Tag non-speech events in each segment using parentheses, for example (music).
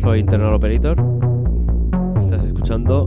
Soy Internal Operator. Estás escuchando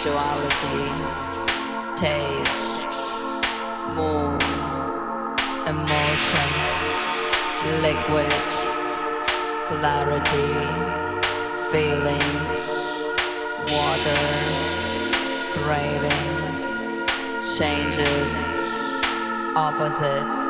sexuality, taste, mood, emotions, liquid, clarity, feelings, water, craving, changes, opposites.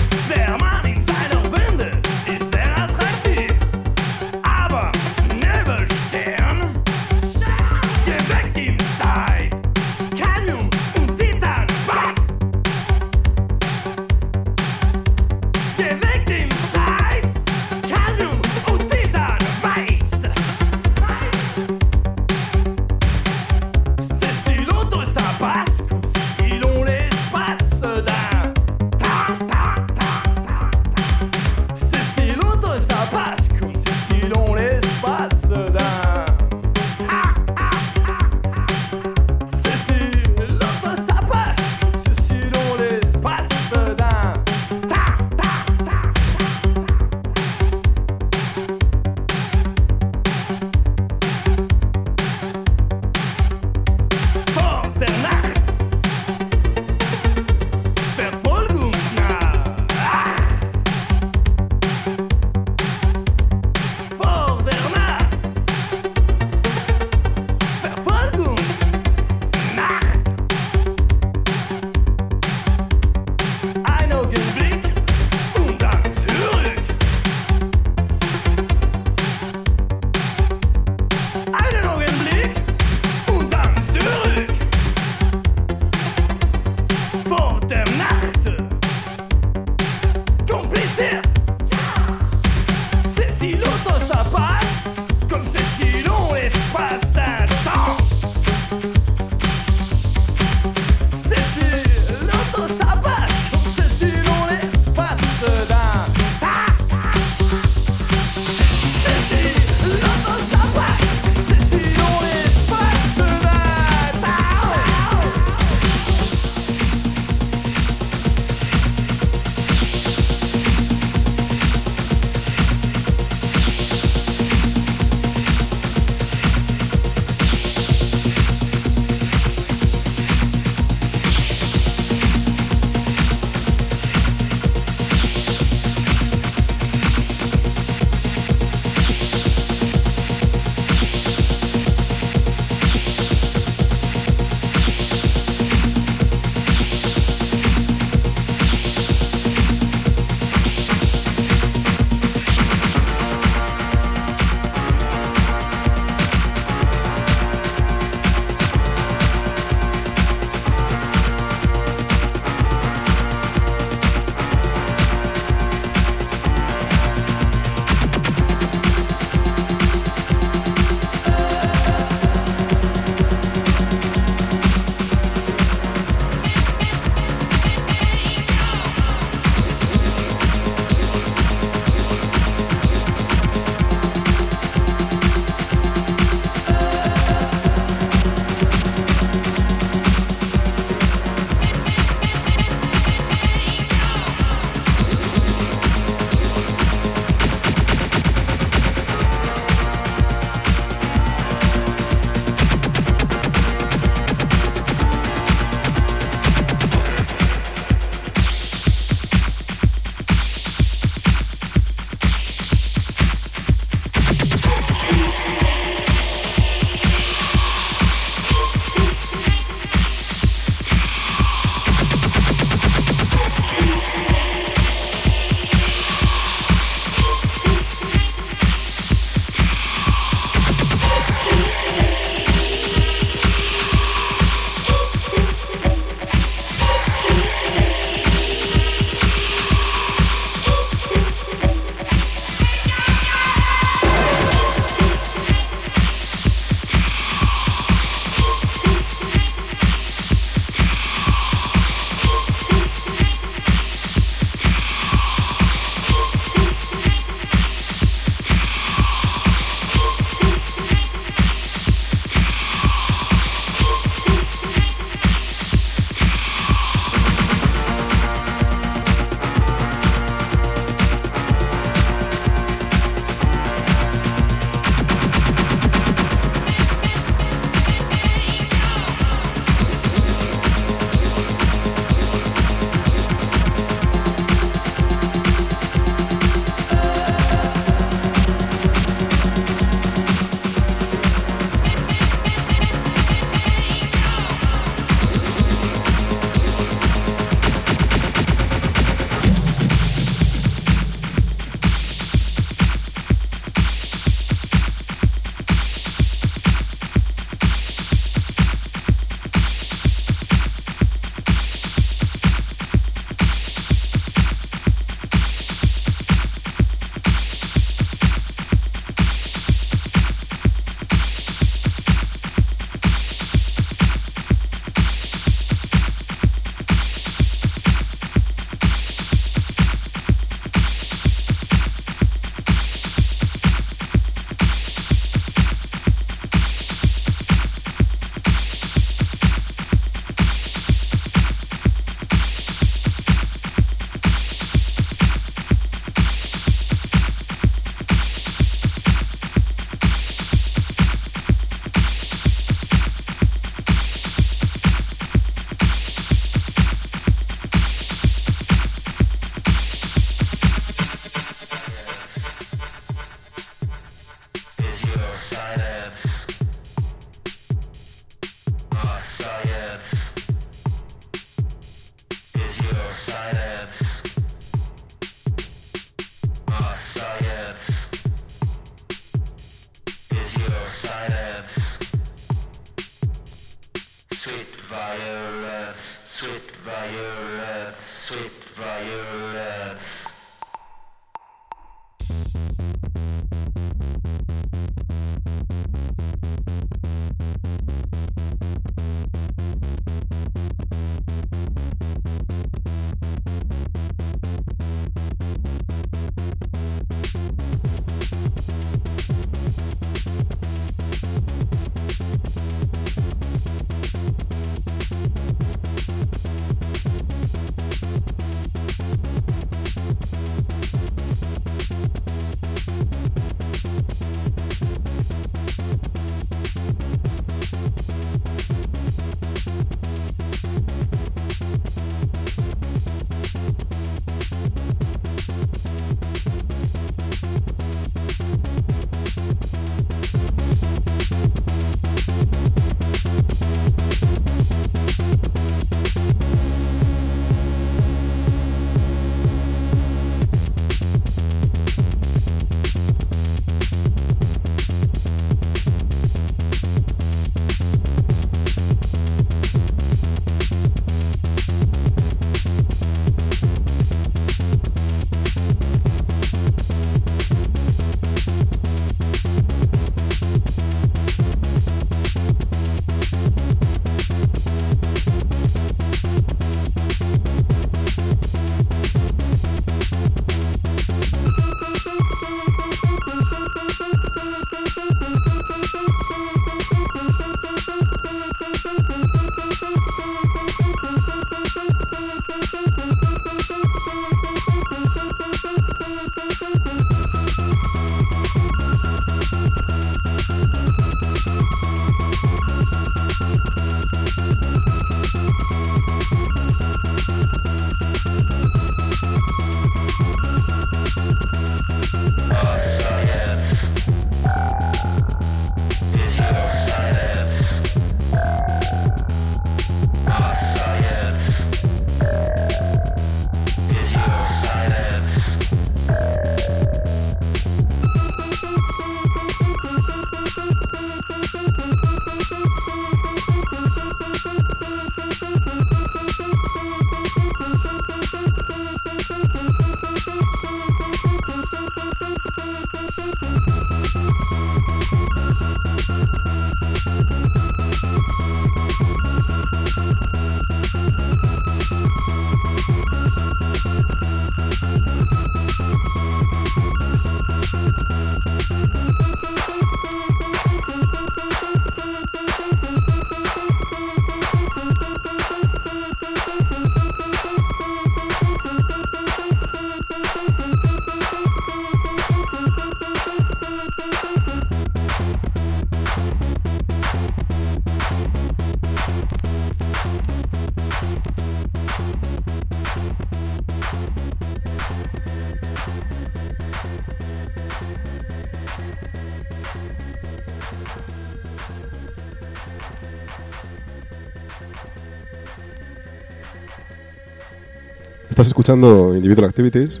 Escuchando Individual Activities.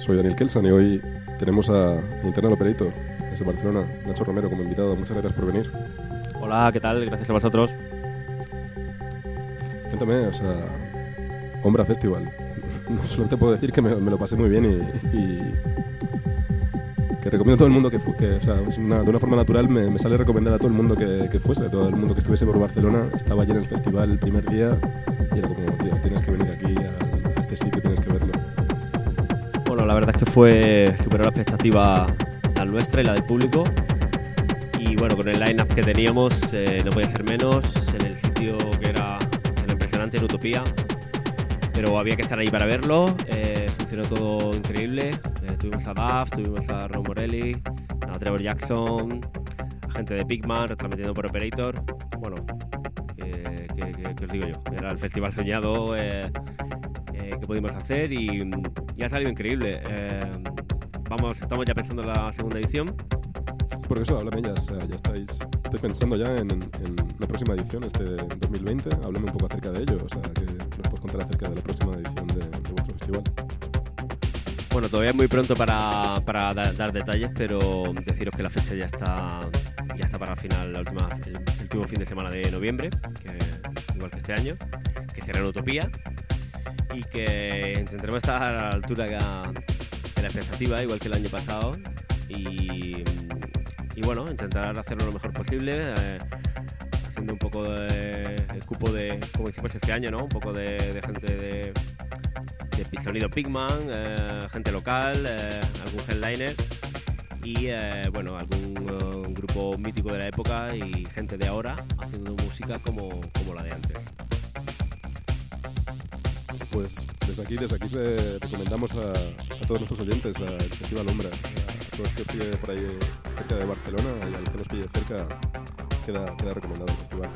Soy Daniel Kelsan y hoy tenemos a Internal Operator desde Barcelona, Nacho Romero, como invitado. Muchas gracias por venir. Hola, ¿qué tal? Gracias a vosotros. Cuéntame, o sea, Ombra Festival. (laughs) No solo te puedo decir que me, me lo pasé muy bien y, y que recomiendo a todo el mundo que, que o sea, una- de una forma natural me, me sale recomendar a todo el mundo que, que fuese, todo el mundo que estuviese por Barcelona. Estaba allí en el festival el primer día y era como, tío, tienes que venir aquí a, a este sitio, tienes que verlo. Bueno, la verdad es que fue superó la expectativa la nuestra y la del público. Y bueno, con el line-up que teníamos eh, no podía ser menos en el sitio que era impresionante, en Utopía. Pero había que estar ahí para verlo. eh, funcionó todo increíble. Eh, tuvimos a Duff, tuvimos a Ron Morelli, a Trevor Jackson, a gente de Pigman retransmitiendo por Operator. Bueno, que, que- que- que os digo yo, era el festival soñado eh, que pudimos hacer y, y ha salido increíble. Eh, vamos, estamos ya pensando en la segunda edición. Porque eso, háblame ya, ya estáis, estáis pensando ya en, en la próxima edición, este 2020. Háblame un poco acerca de ello, o sea, que nos puedes contar acerca de la próxima edición de, de vuestro festival. Bueno, todavía es muy pronto para, para da- dar detalles, pero deciros que la fecha ya está ya está para el final, la última, el, último fin de semana de noviembre, que igual que este año, que será una utopía y que intentaremos estar a la altura que, que la expectativa, igual que el año pasado. Y, bueno, intentar hacerlo lo mejor posible, eh, haciendo un poco de, el cupo de, como hicimos este año, ¿no? Un poco de, gente de, sonido Pigman, eh, gente local, eh, algún headliner y bueno, algún grupo mítico de la época y gente de ahora haciendo música como, como la de antes. Pues desde aquí, desde aquí le recomendamos a, a todos nuestros oyentes al Festival Ombra, a todos los que pille por ahí cerca de Barcelona y a los que nos pille cerca, queda, queda recomendado el festival.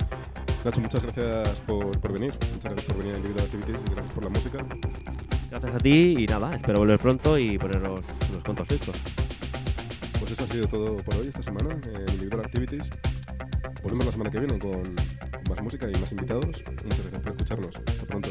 Nacho, muchas gracias por, por venir, muchas gracias por venir a Individual Activities y gracias por la música. Gracias a ti y nada, espero volver pronto y poneros unos cuantos discos. Pues esto ha sido todo por hoy, esta semana, en Individual Activities. Volvemos la semana que viene con más música y más invitados. Muchas gracias por escucharnos. Hasta pronto.